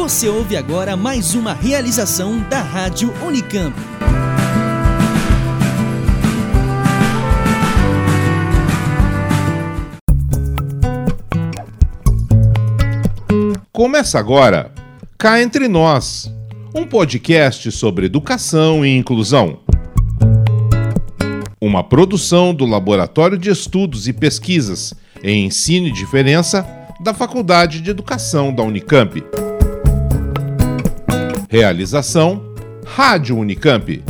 Você ouve agora mais uma realização da Rádio Unicamp. Começa agora Cá Entre Nós, um podcast sobre educação e inclusão. Uma produção do Laboratório de Estudos e Pesquisas em Ensino e Diferença da Faculdade de Educação da Unicamp. Realização Rádio Unicamp.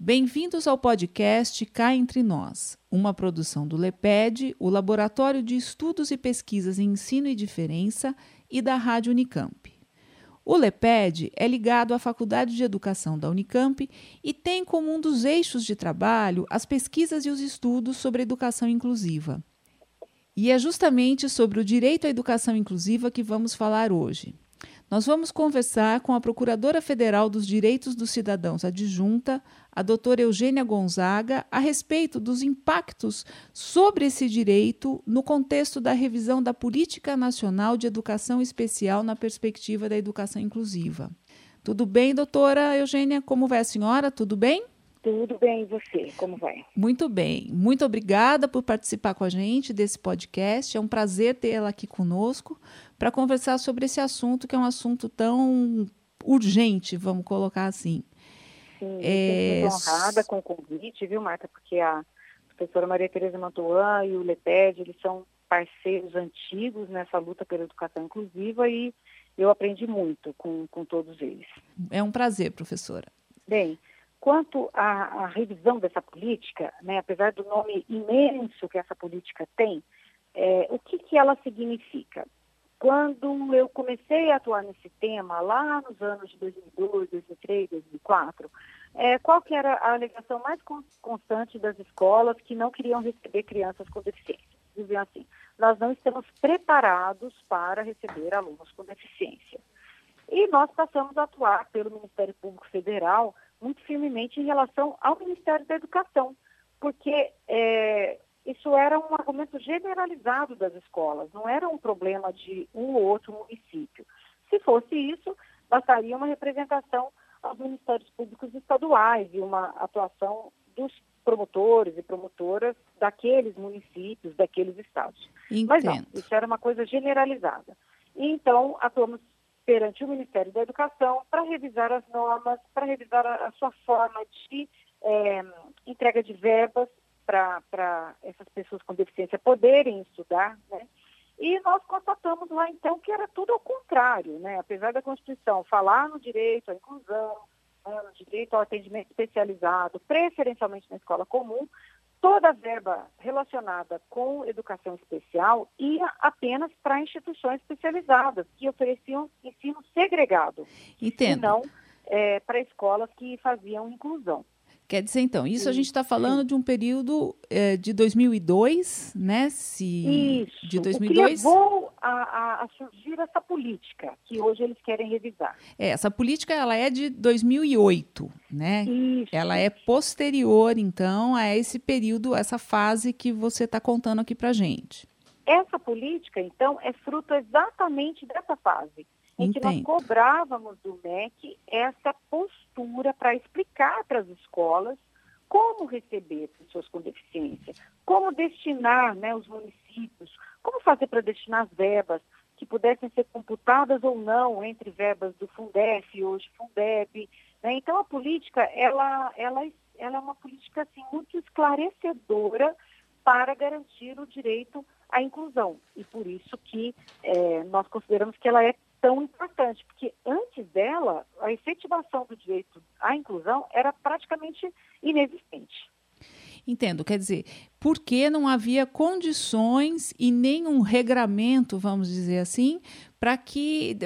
Bem-vindos ao podcast Cá Entre Nós, uma produção do LEPED, o Laboratório de Estudos e Pesquisas em Ensino e Diferença, e da Rádio Unicamp. O LEPED é ligado à Faculdade de Educação da Unicamp e tem como um dos eixos de trabalho as pesquisas e os estudos sobre educação inclusiva. E é justamente sobre o direito à educação inclusiva que vamos falar hoje. Nós vamos conversar com a Procuradora Federal dos Direitos dos Cidadãos adjunta, a doutora Eugênia Gonzaga, a respeito dos impactos sobre esse direito no contexto da revisão da Política Nacional de Educação Especial na perspectiva da educação inclusiva. Tudo bem, doutora Eugênia? Como vai a senhora? Tudo bem? Tudo bem, e você? Como vai? Muito bem. Muito obrigada por participar com a gente desse podcast. É um prazer tê-la aqui conosco para conversar sobre esse assunto, que é um assunto tão urgente, vamos colocar assim. Sim, é... muito honrada com o convite, viu, Marta? Porque a professora Maria Tereza Mantuan e o LEPED, eles são parceiros antigos nessa luta pela educação inclusiva e eu aprendi muito com, com todos eles. É um prazer, professora. Bem, Quanto à, à, revisão dessa política, né, apesar do nome imenso que essa política tem, é, o que, que ela significa? Quando eu comecei a atuar nesse tema, lá nos anos de 2002, 2003, 2004, é, qual que era a alegação mais constante das escolas que não queriam receber crianças com deficiência? Diziam assim, nós não estamos preparados para receber alunos com deficiência. E nós passamos a atuar pelo Ministério Público Federal muito firmemente em relação ao Ministério da Educação, porque é, isso era um argumento generalizado das escolas, não era um problema de um ou outro município. Se fosse isso, bastaria uma representação aos ministérios públicos estaduais e uma atuação dos promotores e promotoras daqueles municípios, daqueles estados. Entendo. Mas não, isso era uma coisa generalizada. Então, atuamos perante o Ministério da Educação para revisar as normas, para revisar a, a, sua forma de é, entrega de verbas para essas pessoas com deficiência poderem estudar, né? E nós constatamos lá então que era tudo ao contrário, né? Apesar da Constituição falar no direito à inclusão, né, no direito ao atendimento especializado, preferencialmente na escola comum, toda a verba relacionada com educação especial ia apenas para instituições especializadas, que ofereciam ensino segregado. Entendo. E não é, para escolas que faziam inclusão. Quer dizer, então, isso a gente está falando sim. de um período é, de 2002, né? Se, isso. De 2002. O que levou a, a, a, surgir essa política que hoje eles querem revisar. É, essa política ela é de 2008, né? Isso. Ela é posterior, então, a esse período, essa fase que você está contando aqui para gente. Essa política, então, é fruto exatamente dessa fase em que nós cobrávamos do MEC essa postura para explicar para as escolas como receber pessoas com deficiência, como destinar né, os municípios, como fazer para destinar as verbas que pudessem ser computadas ou não entre verbas do Fundef, hoje Fundeb. Né? Então a política ela, ela, ela é uma política assim, muito esclarecedora para garantir o direito à inclusão. E por isso que é, nós consideramos que ela é tão importante, porque antes dela, a efetivação do direito à inclusão era praticamente inexistente. Entendo, quer dizer, porque não havia condições e nenhum regramento, vamos dizer assim, para que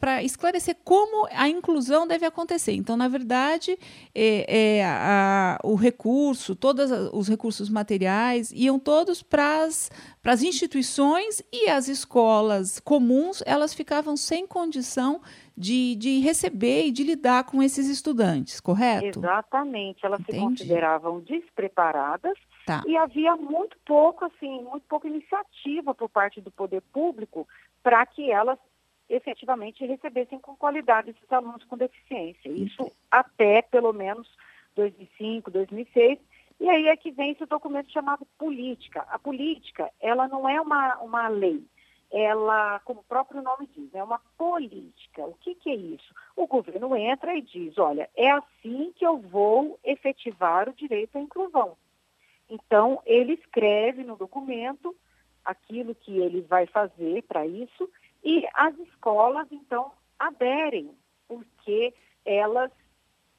para esclarecer como a inclusão deve acontecer. Então, na verdade, é, é a, o recurso, todos os recursos materiais iam todos para as instituições e as escolas comuns, elas ficavam sem condição de, de receber e de lidar com esses estudantes, correto? Exatamente. Elas Entendi. se consideravam despreparadas Tá. e havia muito pouco, assim, muito pouca iniciativa por parte do poder público para que elas efetivamente recebessem com qualidade esses alunos com deficiência. Isso até pelo menos 2005, 2006. E aí é que vem esse documento chamado política. A política, ela não é uma, uma lei. Ela, como o próprio nome diz, é uma política. O que, que é isso? O governo entra e diz, olha, é assim que eu vou efetivar o direito à inclusão. Então, ele escreve no documento aquilo que ele vai fazer para isso e as escolas, então, aderem, porque elas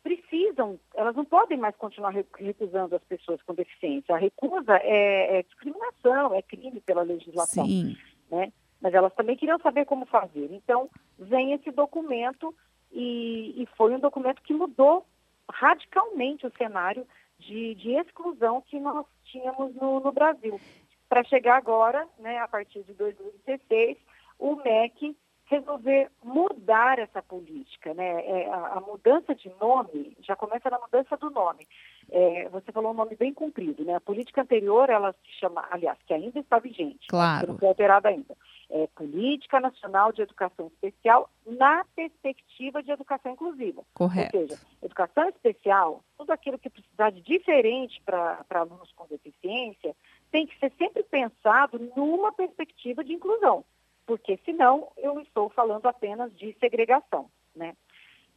precisam, elas não podem mais continuar recusando as pessoas com deficiência. A recusa é, é discriminação, é crime pela legislação. Sim. Né? Mas elas também queriam saber como fazer. Então, vem esse documento e, e foi um documento que mudou radicalmente o cenário de, de exclusão que nós tínhamos no, no Brasil. Para chegar agora, né, a partir de 2016, o MEC resolver mudar essa política. Né? É, a, a, mudança de nome já começa na mudança do nome. É, você falou um nome bem comprido. Né? A política anterior, ela se chama, aliás, que ainda está vigente, claro. não foi alterada ainda. É Política Nacional de Educação Especial na perspectiva de educação inclusiva. Correto. Ou seja, educação especial, tudo aquilo que precisar de diferente para alunos com deficiência, tem que ser sempre pensado numa perspectiva de inclusão porque senão eu estou falando apenas de segregação, né?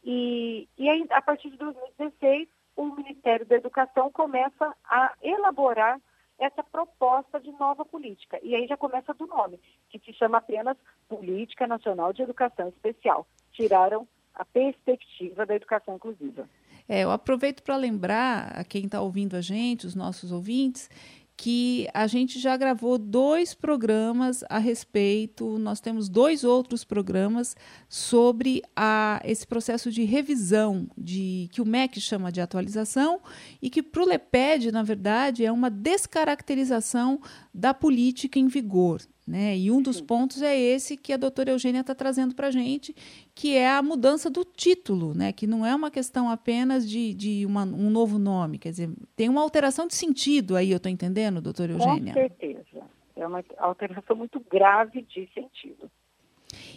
E, e aí, a partir de 2016, o Ministério da Educação começa a elaborar essa proposta de nova política. E aí já começa do nome, que se chama apenas Política Nacional de Educação Especial. Tiraram a perspectiva da educação inclusiva. É, eu aproveito para lembrar a quem está ouvindo a gente, os nossos ouvintes, que a gente já gravou dois programas a respeito, nós temos dois outros programas sobre a, esse processo de revisão de que o MEC chama de atualização e que para o LEPED, na verdade, é uma descaracterização da política em vigor. Né? E um dos pontos é esse que a doutora Eugênia está trazendo para a gente, que é a mudança do título, né? que não é uma questão apenas de, de uma, um novo nome, quer dizer, tem uma alteração de sentido aí, eu estou entendendo, doutora Eugênia? Com certeza, é uma alteração muito grave de sentido.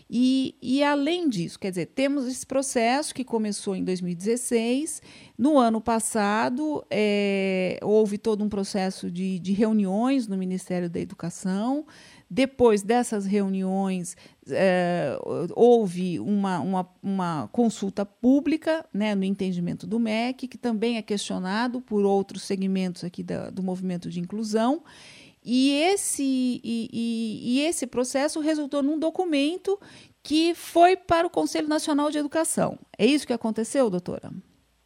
E, e, além disso, quer dizer, temos esse processo que começou em 2016. No ano passado, é, houve todo um processo de, de reuniões no Ministério da Educação. Depois dessas reuniões, é, houve uma, uma, uma, consulta pública né, no entendimento do MEC, que também é questionado por outros segmentos aqui da, do movimento de inclusão. E esse, e, e, e esse processo resultou num documento que foi para o Conselho Nacional de Educação. É isso que aconteceu, doutora?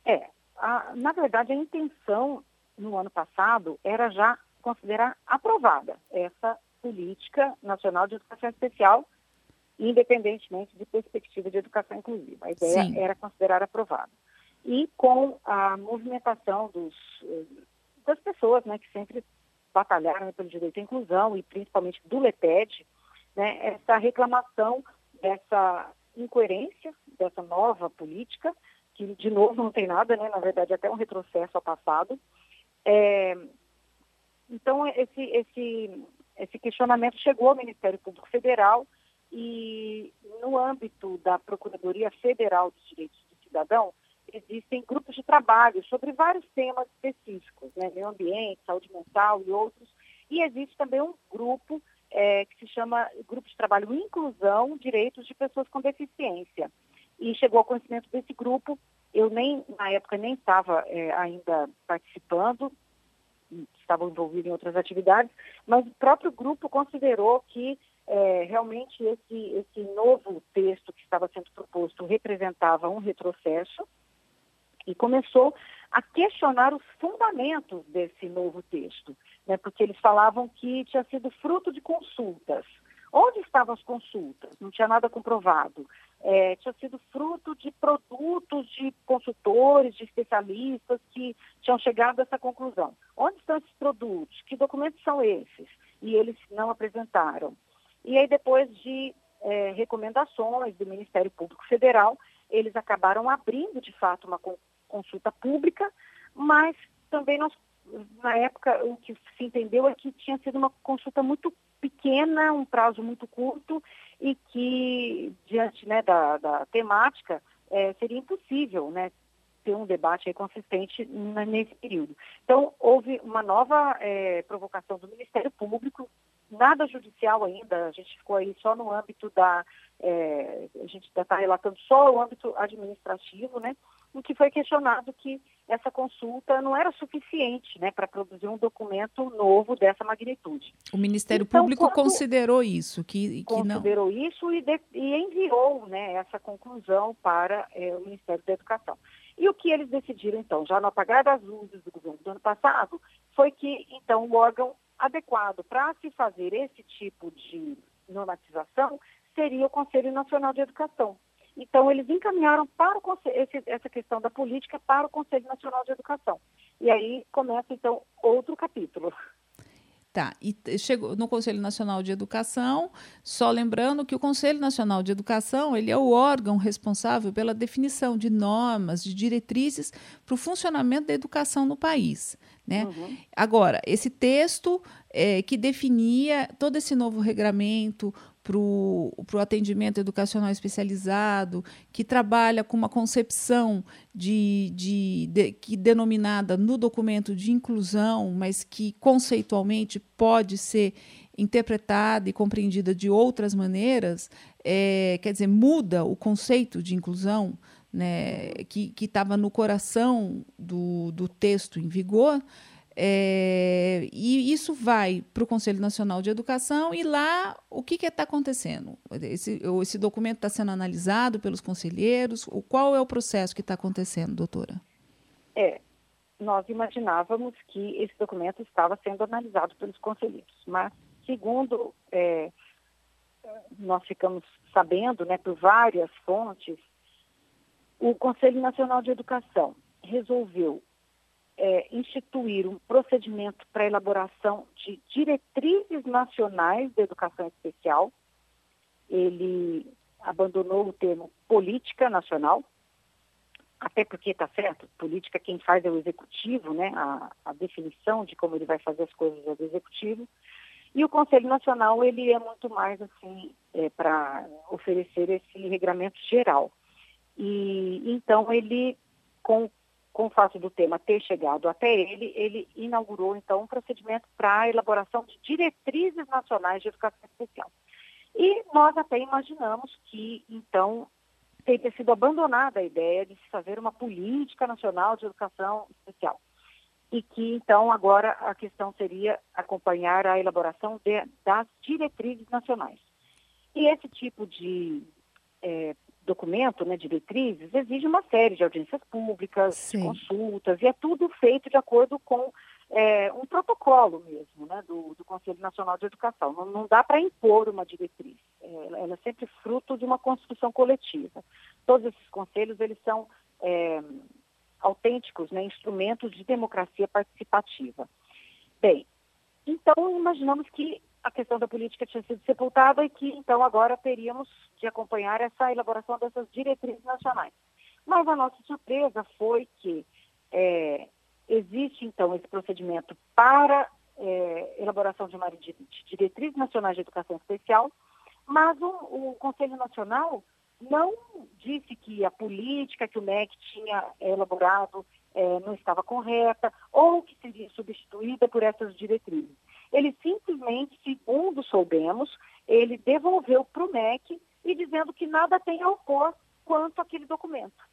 É. A, na verdade, a intenção no ano passado era já considerar aprovada essa política nacional de educação especial, independentemente de perspectiva de educação inclusiva. A ideia Sim. era considerar aprovada. E com a movimentação dos, das pessoas né, que sempre batalharam pelo direito à inclusão e principalmente do LEPED, né, essa reclamação dessa incoerência dessa nova política, que de novo não tem nada, né, na verdade até um retrocesso ao passado. É, então esse, esse, esse questionamento chegou ao Ministério Público Federal e no âmbito da Procuradoria Federal dos Direitos do Cidadão, existem grupos de trabalho sobre vários temas específicos, né, meio ambiente, saúde mental e outros. E existe também um grupo é, que se chama Grupo de Trabalho Inclusão Direitos de Pessoas com Deficiência. E chegou ao conhecimento desse grupo, eu nem, na época, nem estava é, ainda participando, estava envolvido em outras atividades, mas o próprio grupo considerou que é, realmente esse, esse novo texto que estava sendo proposto representava um retrocesso, e começou a questionar os fundamentos desse novo texto, né, porque eles falavam que tinha sido fruto de consultas. Onde estavam as consultas? Não tinha nada comprovado. É, tinha sido fruto de produtos de consultores, de especialistas que tinham chegado a essa conclusão. Onde estão esses produtos? Que documentos são esses? E eles não apresentaram. E aí, depois de é, recomendações do Ministério Público Federal. Eles acabaram abrindo, de fato, uma consulta pública, mas também nós, na época, o que se entendeu é que tinha sido uma consulta muito pequena, um prazo muito curto e que, diante né, da, da temática, é, seria impossível né, ter um debate consistente nesse período. Então, houve uma nova é, provocação do Ministério Público, nada judicial ainda, a gente ficou aí só no âmbito da. É, a gente está relatando só o âmbito administrativo, né? Em que foi questionado que essa consulta não era suficiente né, para produzir um documento novo dessa magnitude. O Ministério então, Público considerou isso, que, que considerou não... isso e, de, e, enviou né, essa conclusão para é, o Ministério da Educação. E o que eles decidiram, então, já no apagar das luzes do governo do ano passado, foi que, então, o órgão adequado para se fazer esse tipo de normatização seria o Conselho Nacional de Educação. Então, eles encaminharam para o esse, essa questão da política para o Conselho Nacional de Educação. E aí começa, então, outro capítulo. Tá, e chegou no Conselho Nacional de Educação, só lembrando que o Conselho Nacional de Educação ele é o órgão responsável pela definição de normas, de diretrizes para o funcionamento da educação no país. Né? Uhum. Agora, esse texto é, que definia todo esse novo regramento, para o atendimento educacional especializado, que trabalha com uma concepção de, de, de, que denominada no documento de inclusão, mas que conceitualmente pode ser interpretada e compreendida de outras maneiras, é, quer dizer, muda o conceito de inclusão né, que estava no coração do, do texto em vigor. É, e isso vai para o Conselho Nacional de Educação e lá o que está acontecendo? Esse, esse documento está sendo analisado pelos conselheiros? Qual é o processo que está acontecendo, doutora? É, nós imaginávamos que esse documento estava sendo analisado pelos conselheiros, mas segundo é, nós ficamos sabendo, né, por várias fontes, o Conselho Nacional de Educação resolveu é, instituir um procedimento para elaboração de diretrizes nacionais de educação especial. Ele abandonou o termo política nacional, até porque está certo, política quem faz é o executivo, né? A, a, definição de como ele vai fazer as coisas é do executivo. E o Conselho Nacional ele é muito mais assim é, para oferecer esse regramento geral. E então ele com com o fato do tema ter chegado até ele, ele inaugurou então um procedimento para a elaboração de diretrizes nacionais de educação especial. E nós até imaginamos que então teria sido abandonada a ideia de se fazer uma política nacional de educação especial. E que então agora a questão seria acompanhar a elaboração de, das diretrizes nacionais. E esse tipo de é, documento, né, diretrizes, exige uma série de audiências públicas, consultas, e é tudo feito de acordo com é, um protocolo mesmo, né, do, do, Conselho Nacional de Educação. Não, não dá para impor uma diretriz, é, ela é sempre fruto de uma construção coletiva. Todos esses conselhos, eles são é, autênticos, né, instrumentos de democracia participativa. Bem, então imaginamos que a questão da política tinha sido sepultada e que então agora teríamos de acompanhar essa elaboração dessas diretrizes nacionais. Mas a nossa surpresa foi que é, existe então esse procedimento para é, elaboração de uma de diretriz nacionais de educação especial, mas o, o, Conselho Nacional não disse que a política que o MEC tinha elaborado é, não estava correta ou que seria substituída por essas diretrizes. Ele simplesmente, segundo soubemos, ele devolveu para o MEC e dizendo que nada tem a opor quanto àquele documento.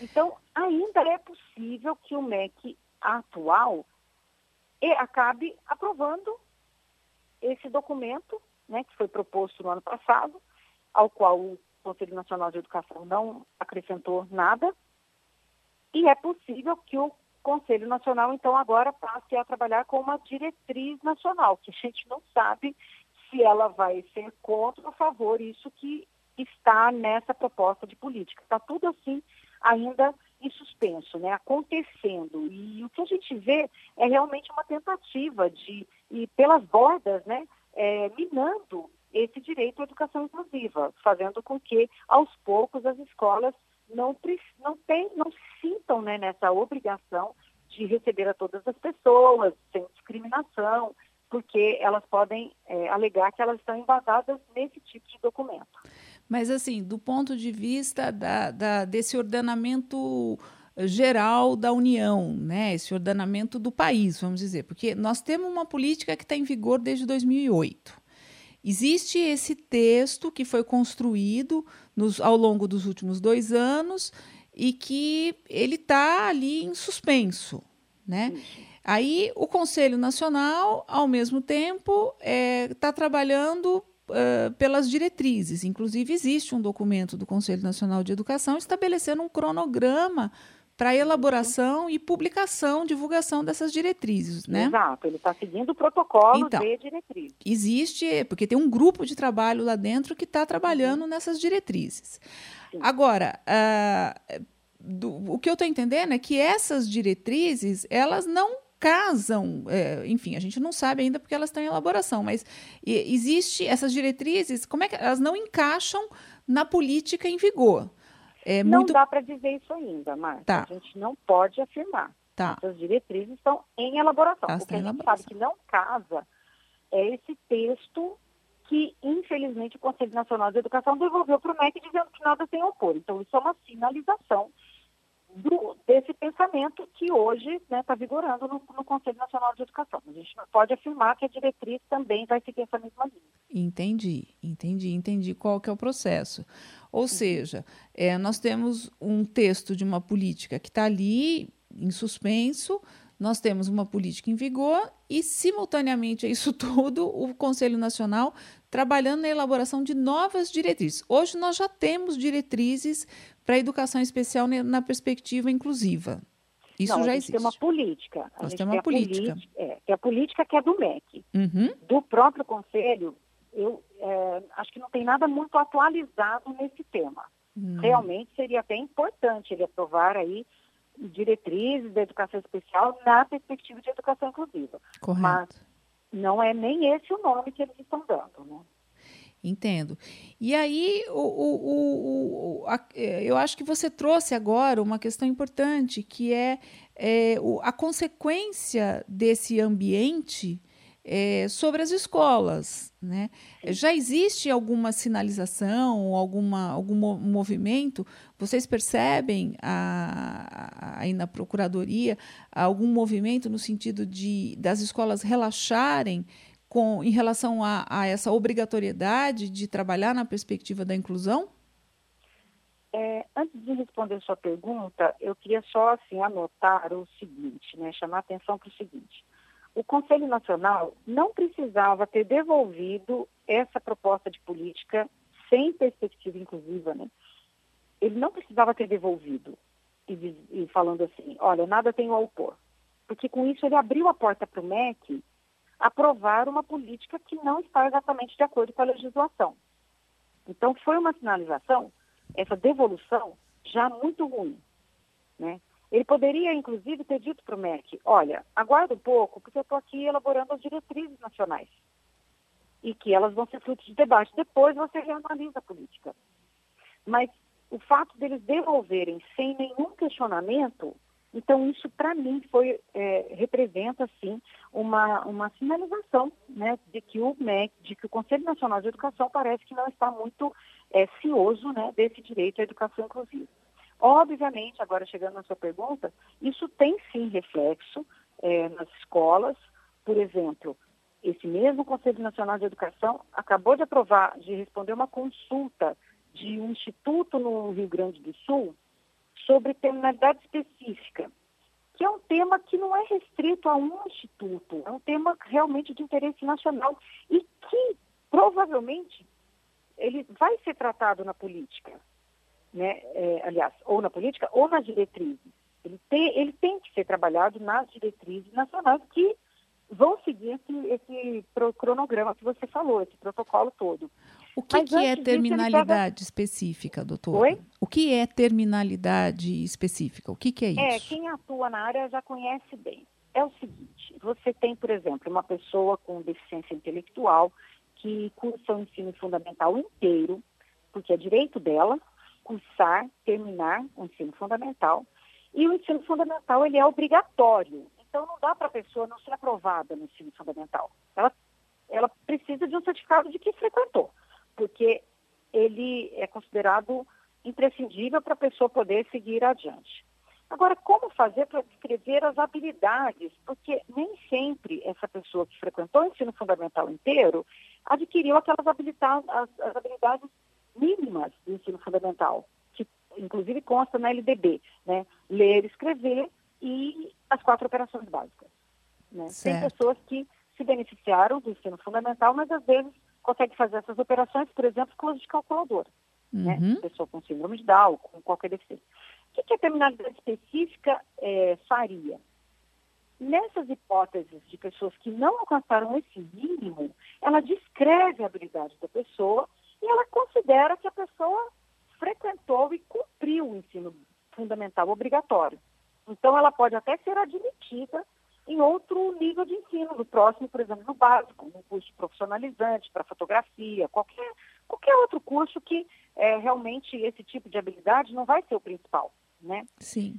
Então, ainda é possível que o MEC atual acabe aprovando esse documento, né, que foi proposto no ano passado, ao qual o Conselho Nacional de Educação não acrescentou nada, e é possível que o Conselho Nacional, então, agora passe a trabalhar com uma diretriz nacional, que a gente não sabe se ela vai ser contra ou a favor, isso que está nessa proposta de política. Está tudo assim ainda em suspenso, né, acontecendo. E o que a gente vê é realmente uma tentativa de ir pelas bordas, né, é, minando esse direito à educação inclusiva, fazendo com que, aos poucos, as escolas não, não, tem, não sintam né, nessa obrigação de receber a todas as pessoas, sem discriminação, porque elas podem é, alegar que elas estão embasadas nesse tipo de documento. Mas, assim, do ponto de vista da, da, desse ordenamento geral da União, né? esse ordenamento do país, vamos dizer, porque nós temos uma política que está em vigor desde 2008. Existe esse texto que foi construído nos, ao longo dos últimos dois anos e que ele está ali em suspenso, né? Aí o Conselho Nacional, ao mesmo tempo, está é, tá trabalhando uh, pelas diretrizes. Inclusive, existe um documento do Conselho Nacional de Educação estabelecendo um cronograma para elaboração e publicação, divulgação dessas diretrizes, né? Exato, ele está seguindo o protocolo então, de diretrizes. Existe, porque tem um grupo de trabalho lá dentro que está trabalhando uhum. nessas diretrizes. Sim. Agora, uh, do, o que eu estou entendendo é que essas diretrizes, elas não casam, é, enfim, a gente não sabe ainda porque elas estão em elaboração, mas existe essas diretrizes, como é que elas não encaixam na política em vigor? É não muito... dá para dizer isso ainda, Marta. Tá. A gente não pode afirmar. Tá. Essas diretrizes estão em elaboração. Tá, o que a gente elaboração. sabe que não casa é esse texto que, infelizmente, o Conselho Nacional de Educação devolveu para o MEC dizendo que nada tem opor. Então, isso é uma sinalização do, desse pensamento que hoje está né, tá vigorando no, no, Conselho Nacional de Educação. A gente não pode afirmar que a diretriz também vai seguir essa mesma linha. Entendi, entendi, entendi qual que é o processo. Ou uhum. seja, é, nós temos um texto de uma política que está ali em suspenso, nós temos uma política em vigor e, simultaneamente a isso tudo, o Conselho Nacional trabalhando na elaboração de novas diretrizes. Hoje nós já temos diretrizes para a educação especial na perspectiva inclusiva. Isso Não, já existe. Tem uma política. A Nós temos uma política. é, que a política que é do MEC. Uhum. Do próprio Conselho, eu é, acho que não tem nada muito atualizado nesse tema. Hum. Realmente seria até importante ele aprovar aí diretrizes da educação especial na perspectiva de educação inclusiva. Correto. Mas não é nem esse o nome que eles estão dando, né? Entendo. E aí, o, o, o, a, é, eu acho que você trouxe agora uma questão importante, que é, é a consequência desse ambiente é, sobre as escolas. Né? Já existe alguma sinalização, alguma, algum movimento? Vocês percebem a, a, aí na Procuradoria algum movimento no sentido de das escolas relaxarem com, em relação a, a essa obrigatoriedade de trabalhar na perspectiva da inclusão? É, antes de responder sua pergunta, eu queria só assim anotar o seguinte, né, chamar atenção para o seguinte o Conselho Nacional não precisava ter devolvido essa proposta de política sem perspectiva inclusiva, né? Ele não precisava ter devolvido e, e falando assim, olha, nada tem a opor. Porque com isso ele abriu a porta para o MEC aprovar uma política que não está exatamente de acordo com a legislação. Então foi uma sinalização, essa devolução, já muito ruim. Né? Ele poderia, inclusive, ter dito para o MEC, olha, aguarda um pouco, porque eu estou aqui elaborando as diretrizes nacionais. E que elas vão ser fruto de debate. Depois você reanalisa a política. Mas o fato deles devolverem sem nenhum questionamento, então isso para mim foi é, representa sim uma, uma sinalização né, de que o MEC, de que o Conselho Nacional de Educação parece que não está muito é, cioso né, desse direito à educação inclusiva. Obviamente, agora chegando na sua pergunta, isso tem sim reflexo é, nas escolas. Por exemplo, esse mesmo Conselho Nacional de Educação acabou de aprovar, de responder uma consulta de um instituto no Rio Grande do Sul sobre terminalidade específica, que é um tema que não é restrito a um instituto, é um tema realmente de interesse nacional e que provavelmente ele vai ser tratado na política né, é, aliás, ou na política ou nas diretrizes. Ele tem, ele tem que ser trabalhado nas diretrizes nacionais que vão seguir esse, esse cronograma que você falou, esse protocolo todo. O que, que é terminalidade pega... específica, doutor? Oi? O que é terminalidade específica? O que, que é, é isso? É, quem atua na área já conhece bem. É o seguinte, você tem, por exemplo, uma pessoa com deficiência intelectual que cursam o ensino fundamental inteiro, porque é direito dela cursar, terminar o ensino fundamental. E o ensino fundamental ele é obrigatório. Então não dá para a pessoa não ser aprovada no ensino fundamental. Ela, ela precisa de um certificado de que frequentou, porque ele é considerado imprescindível para a pessoa poder seguir adiante. Agora, como fazer para descrever as habilidades? Porque nem sempre essa pessoa que frequentou o ensino fundamental inteiro adquiriu aquelas habilidades, as, as habilidades mínimas do ensino fundamental, que inclusive consta na LDB, né? Ler, escrever e as quatro operações básicas. Né? Tem pessoas que se beneficiaram do ensino fundamental, mas às vezes conseguem fazer essas operações, por exemplo, com uso de calculadora. Né? Uhum. Né? Pessoa com síndrome de Down, com qualquer deficiência. O que, a terminalidade específica é, faria? Nessas hipóteses de pessoas que não alcançaram esse mínimo, ela descreve a habilidade da pessoa e ela considera que a pessoa frequentou e cumpriu o ensino fundamental obrigatório. Então, ela pode até ser admitida em outro nível de ensino, no próximo, por exemplo, no básico, um curso profissionalizante para fotografia, qualquer, qualquer outro curso que é, realmente esse tipo de habilidade não vai ser o principal, né? Sim.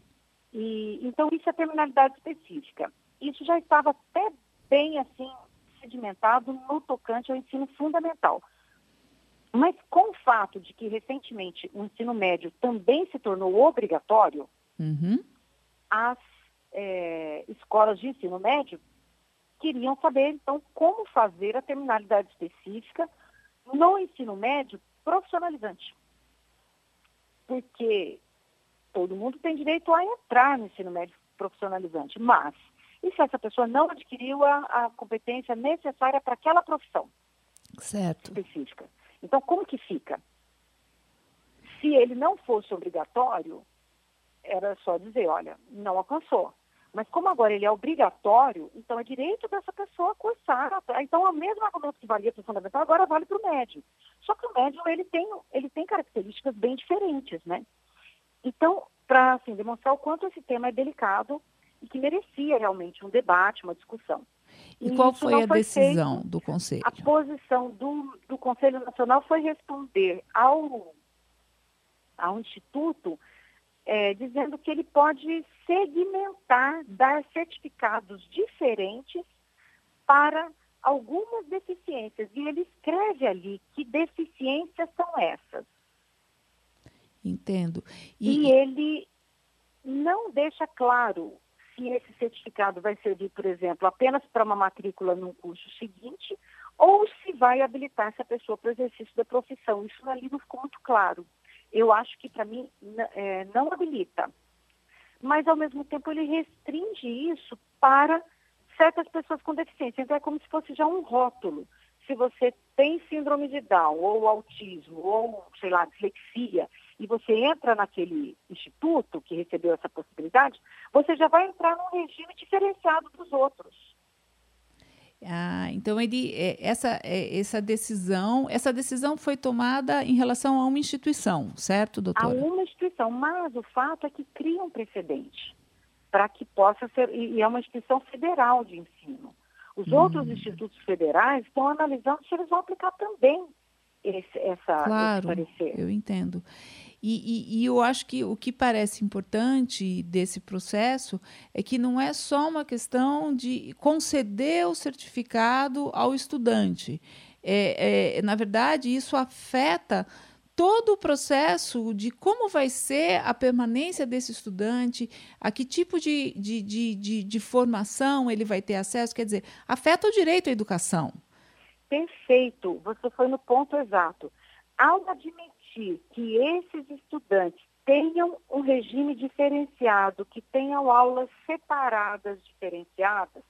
E, então, isso é terminalidade específica. Isso já estava até bem, assim, sedimentado no tocante ao ensino fundamental. Mas com o fato de que recentemente o ensino médio também se tornou obrigatório, uhum. as é, escolas de ensino médio queriam saber, então, como fazer a terminalidade específica no ensino médio profissionalizante. Porque todo mundo tem direito a entrar no ensino médio profissionalizante, mas e se essa pessoa não adquiriu a, a competência necessária para aquela profissão certo. específica? Então, como que fica? Se ele não fosse obrigatório, era só dizer, olha, não alcançou. Mas como agora ele é obrigatório, então é direito dessa pessoa cursar. Então, o mesmo argumento que valia para o fundamental agora vale para o médio. Só que o médio ele tem, ele tem características bem diferentes, né? Então, para assim, demonstrar o quanto esse tema é delicado e que merecia realmente um debate, uma discussão. E, e qual foi a foi decisão feito. do Conselho? A posição do, do Conselho Nacional foi responder ao, ao Instituto é, dizendo que ele pode segmentar, dar certificados diferentes para algumas deficiências. E ele escreve ali que deficiências são essas. Entendo. E, e ele não deixa claro se esse certificado vai servir, por exemplo, apenas para uma matrícula num curso seguinte ou se vai habilitar essa pessoa para o exercício da profissão. Isso ali não ficou muito claro eu acho que para mim é, não habilita. Mas ao mesmo tempo ele restringe isso para certas pessoas com deficiência. Então é como se fosse já um rótulo. Se você tem síndrome de Down, ou autismo, ou, sei lá, dislexia, e você entra naquele instituto que recebeu essa possibilidade, você já vai entrar num regime diferenciado dos outros. Ah, então ele é, essa é, essa decisão essa decisão foi tomada em relação a uma instituição, certo, doutora? A uma instituição, mas o fato é que cria um precedente para que possa ser e é uma instituição federal de ensino. Os hum. outros institutos federais estão analisando se eles vão aplicar também esse, essa, claro, esse parecer. Eu entendo. E, e, e, eu acho que o que parece importante desse processo é que não é só uma questão de conceder o certificado ao estudante. É, é, na verdade, isso afeta todo o processo de como vai ser a permanência desse estudante, a que tipo de, de, de, de, de formação ele vai ter acesso, quer dizer, afeta o direito à educação. Perfeito, você foi no ponto exato. Ao que esses estudantes tenham um regime diferenciado, que tenham aulas separadas, diferenciadas,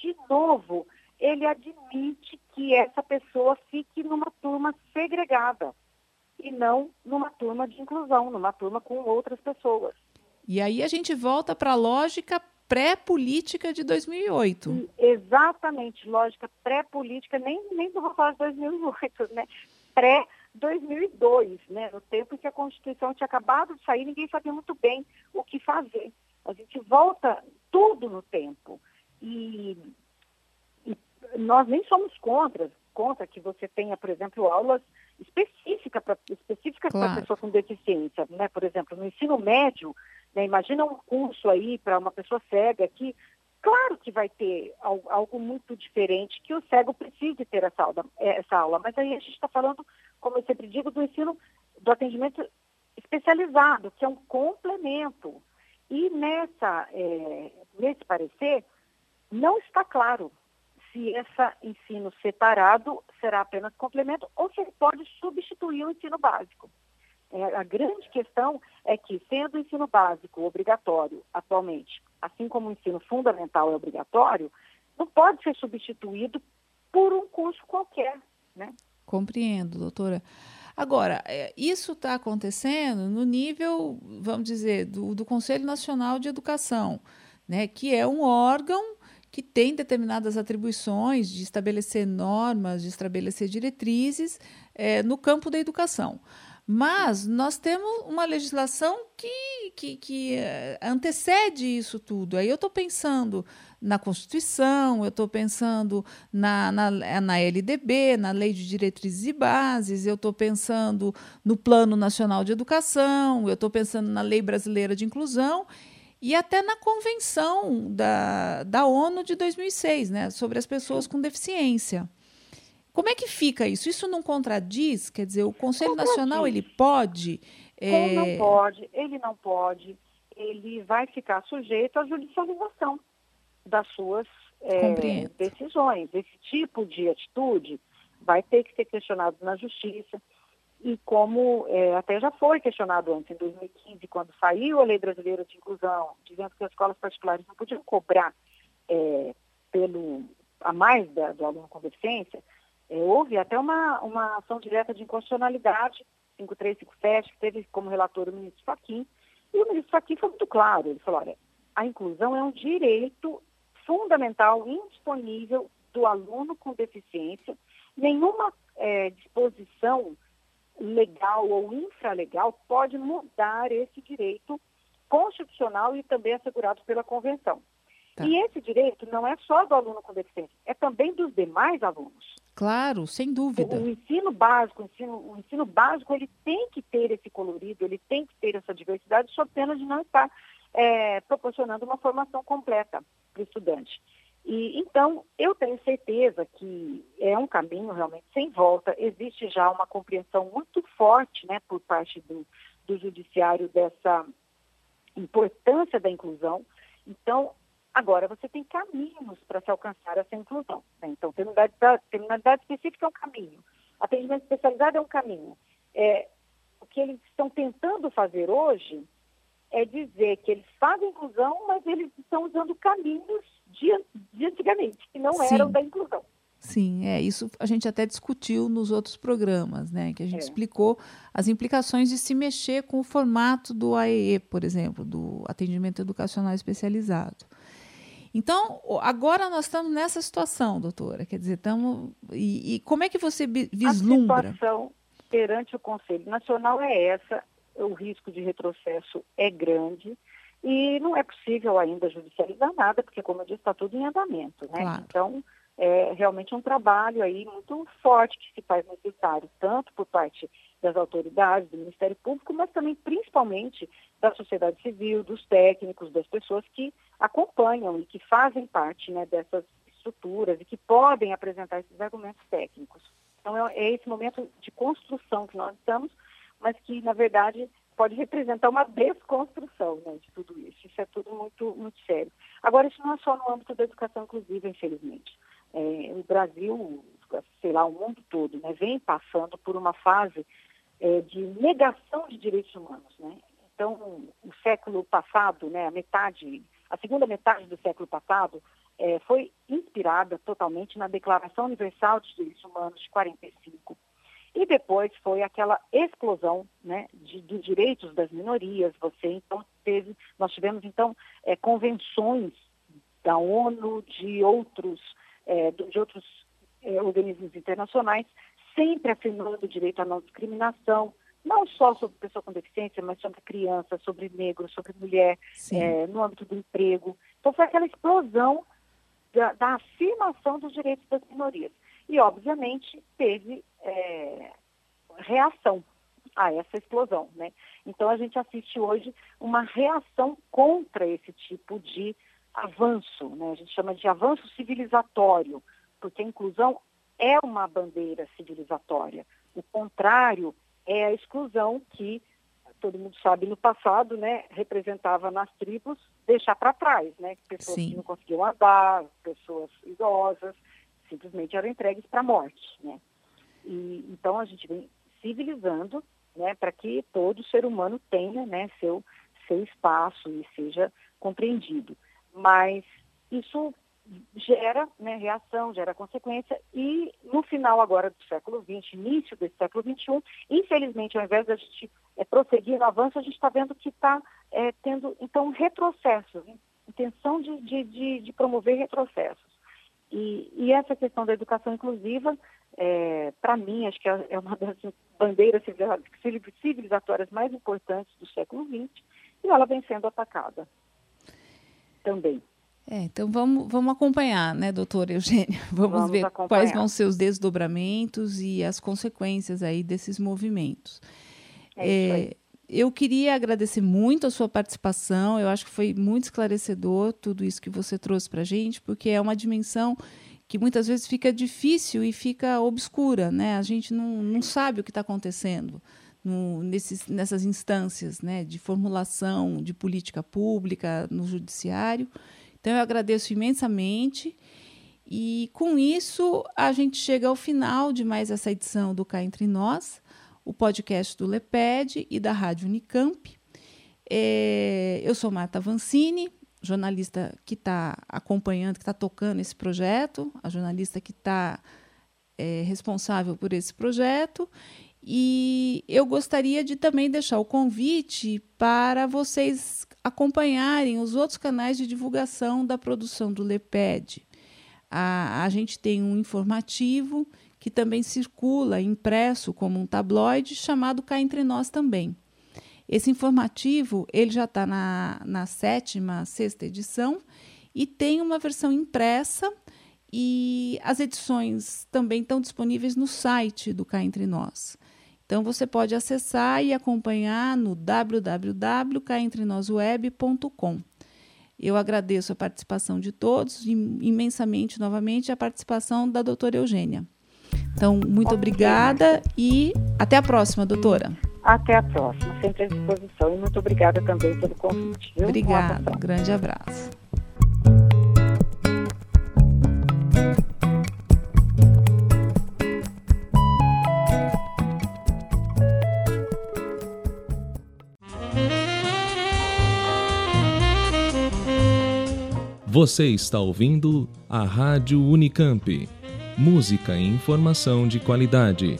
de novo, ele admite que essa pessoa fique numa turma segregada e não numa turma de inclusão, numa turma com outras pessoas. E aí a gente volta para a lógica pré-política de 2008. Exatamente, lógica pré-política, nem, nem vou falar de 2008, né? Pré-2002, né? No tempo em que a Constituição tinha acabado de sair, ninguém sabia muito bem o que fazer. A gente volta tudo no tempo. E, e nós nem somos contra contra que você tenha, por exemplo, aulas específicas para específica claro. pessoa com deficiência. Né? Por exemplo, no ensino médio, né, imagina um curso aí para uma pessoa cega que, claro que vai ter algo muito diferente, que o cego precise ter essa aula, essa aula. mas aí a gente está falando, como eu sempre digo, do ensino, do atendimento especializado, que é um complemento. E nessa, é, nesse parecer, não está claro se esse ensino separado será apenas complemento ou se ele pode substituir o ensino básico. É, a grande questão é que, sendo o ensino básico obrigatório atualmente, assim como o ensino fundamental é obrigatório, não pode ser substituído por um curso qualquer. Né? Compreendo, doutora. Agora, é, isso está acontecendo no nível, vamos dizer, do, do Conselho Nacional de Educação, né, que é um órgão que tem determinadas atribuições de estabelecer normas, de estabelecer diretrizes é, no campo da educação. Mas nós temos uma legislação que, que, que eh, antecede isso tudo. Aí eu estou pensando na Constituição, eu estou pensando na, na, na LDB, na Lei de Diretrizes e Bases, eu estou pensando no Plano Nacional de Educação, eu estou pensando na Lei Brasileira de Inclusão e até na Convenção da, da ONU de 2006, né, sobre as pessoas com deficiência. Como é que fica isso? Isso não contradiz? Quer dizer, o Conselho Nacional ele pode? É... Não pode, ele não pode. Ele vai ficar sujeito à judicialização das suas é, decisões. Esse tipo de atitude vai ter que ser questionado na justiça. E como é, até já foi questionado antes, em 2015, quando saiu a Lei Brasileira de Inclusão, dizendo que as escolas particulares não podiam cobrar pelo a mais da, do aluno com deficiência, é, houve até uma, uma ação direta de inconstitucionalidade, 5357, que teve como relator o ministro Fachin, e o ministro Fachin foi muito claro, ele falou, olha, a inclusão é um direito fundamental, indisponível do aluno com deficiência, nenhuma é, disposição legal ou infralegal pode mudar esse direito constitucional e também assegurado pela Convenção. Tá. E esse direito não é só do aluno com deficiência, é também dos demais alunos. Claro, sem dúvida. O, o ensino básico, o ensino, o ensino básico, ele tem que ter esse colorido, ele tem que ter essa diversidade, só pena de não estar é, proporcionando uma formação completa para o estudante. E, então, eu tenho certeza que é um caminho realmente sem volta. Existe já uma compreensão muito forte né, por parte do, do judiciário dessa importância da inclusão. Então, Agora, você tem caminhos para se alcançar essa inclusão. Né? Então, terminalidade, específica é um caminho. Atendimento especializado é um caminho. É, o que eles estão tentando fazer hoje é dizer que eles fazem inclusão, mas eles estão usando caminhos de, de antigamente, que não Sim. eram da inclusão. Sim, é isso a gente até discutiu nos outros programas, né? Que a gente é. explicou as implicações de se mexer com o formato do AEE, por exemplo, do atendimento educacional especializado. Então, agora nós estamos nessa situação, doutora. Quer dizer, estamos. E, e como é que você vislumbra? A situação perante o Conselho Nacional é essa: o risco de retrocesso é grande. E não é possível ainda judicializar nada, porque, como eu disse, está tudo em andamento. Né? Claro. Então, é realmente um trabalho aí muito forte que se faz necessário, tanto por parte das autoridades, do Ministério Público, mas também, principalmente, da sociedade civil, dos técnicos, das pessoas que acompanham e que fazem parte né, dessas estruturas e que podem apresentar esses argumentos técnicos. Então, é, é esse momento de construção que nós estamos, mas que, na verdade, pode representar uma desconstrução né, de tudo isso. Isso é tudo muito, muito sério. Agora, isso não é só no âmbito da educação inclusiva, infelizmente. É, o Brasil, sei lá, o mundo todo, né, vem passando por uma fase é, de negação de direitos humanos. Né? Então, o século passado, né, a metade, a segunda metade do século passado, é, foi inspirada totalmente na Declaração Universal dos Direitos Humanos de 45. E depois foi aquela explosão né, de, dos direitos das minorias. Você então teve, nós tivemos então é, convenções da ONU, de outros, é, de outros é, organismos internacionais, sempre afirmando o direito à não discriminação, não só sobre pessoa com deficiência, mas sobre criança, sobre negro, sobre mulher, é, no âmbito do emprego. Então foi aquela explosão da, da, afirmação dos direitos das minorias. e, obviamente, teve é, reação a essa explosão. Né? Então, a gente assiste hoje uma reação contra esse tipo de avanço, né? a gente chama de avanço civilizatório, porque a inclusão é uma bandeira civilizatória. O contrário é a exclusão que todo mundo sabe no passado, né, representava nas tribos deixar para trás, né, pessoas Sim. que não conseguiam andar, pessoas idosas, simplesmente eram entregues para a morte, né. E então a gente vem civilizando, né, para que todo ser humano tenha, né, seu seu espaço e seja compreendido. Mas isso gera né, reação, gera consequência, e no final agora do século XX, início desse século XXI, infelizmente, ao invés da gente é, prosseguir no avanço, a gente está vendo que está é, tendo, então, retrocessos, intenção de, de, de, de promover retrocessos. E, e, essa questão da educação inclusiva, é, para mim, acho que é, é uma das bandeiras civilizatórias mais importantes do século XX, e ela vem sendo atacada também. É, então vamos, vamos acompanhar, né, doutora Eugênia? Vamos, vamos ver acompanhar. quais vão ser os desdobramentos e as consequências aí desses movimentos. É, é eu queria agradecer muito a sua participação, eu acho que foi muito esclarecedor tudo isso que você trouxe para a gente, porque é uma dimensão que muitas vezes fica difícil e fica obscura, né? A gente não, não sabe o que está acontecendo no, nesses, nessas instâncias né, de formulação de política pública no judiciário. Então, eu agradeço imensamente. E com isso, a gente chega ao final de mais essa edição do Cá Entre Nós, o podcast do LEPED e da Rádio Unicamp. É, eu sou Marta Vancini, jornalista que está acompanhando, que está tocando esse projeto, a jornalista que está é, responsável por esse projeto. E eu gostaria de também deixar o convite para vocês acompanharem os outros canais de divulgação da produção do LEPED. A, a gente tem um informativo que também circula impresso como um tabloide chamado Cá Entre Nós também. Esse informativo ele já está na, na sétima, sexta edição e tem uma versão impressa e as edições também estão disponíveis no site do Cá Entre Nós. Então você pode acessar e acompanhar no www.caentrenosweb.com. Eu agradeço a participação de todos, imensamente novamente a participação da doutora Eugênia. Então, muito obrigada e até a próxima, doutora. Até a próxima, sempre à disposição. E muito obrigada também pelo convite. Viu? Obrigada, um grande abraço. Você está ouvindo a Rádio Unicamp. Música e informação de qualidade.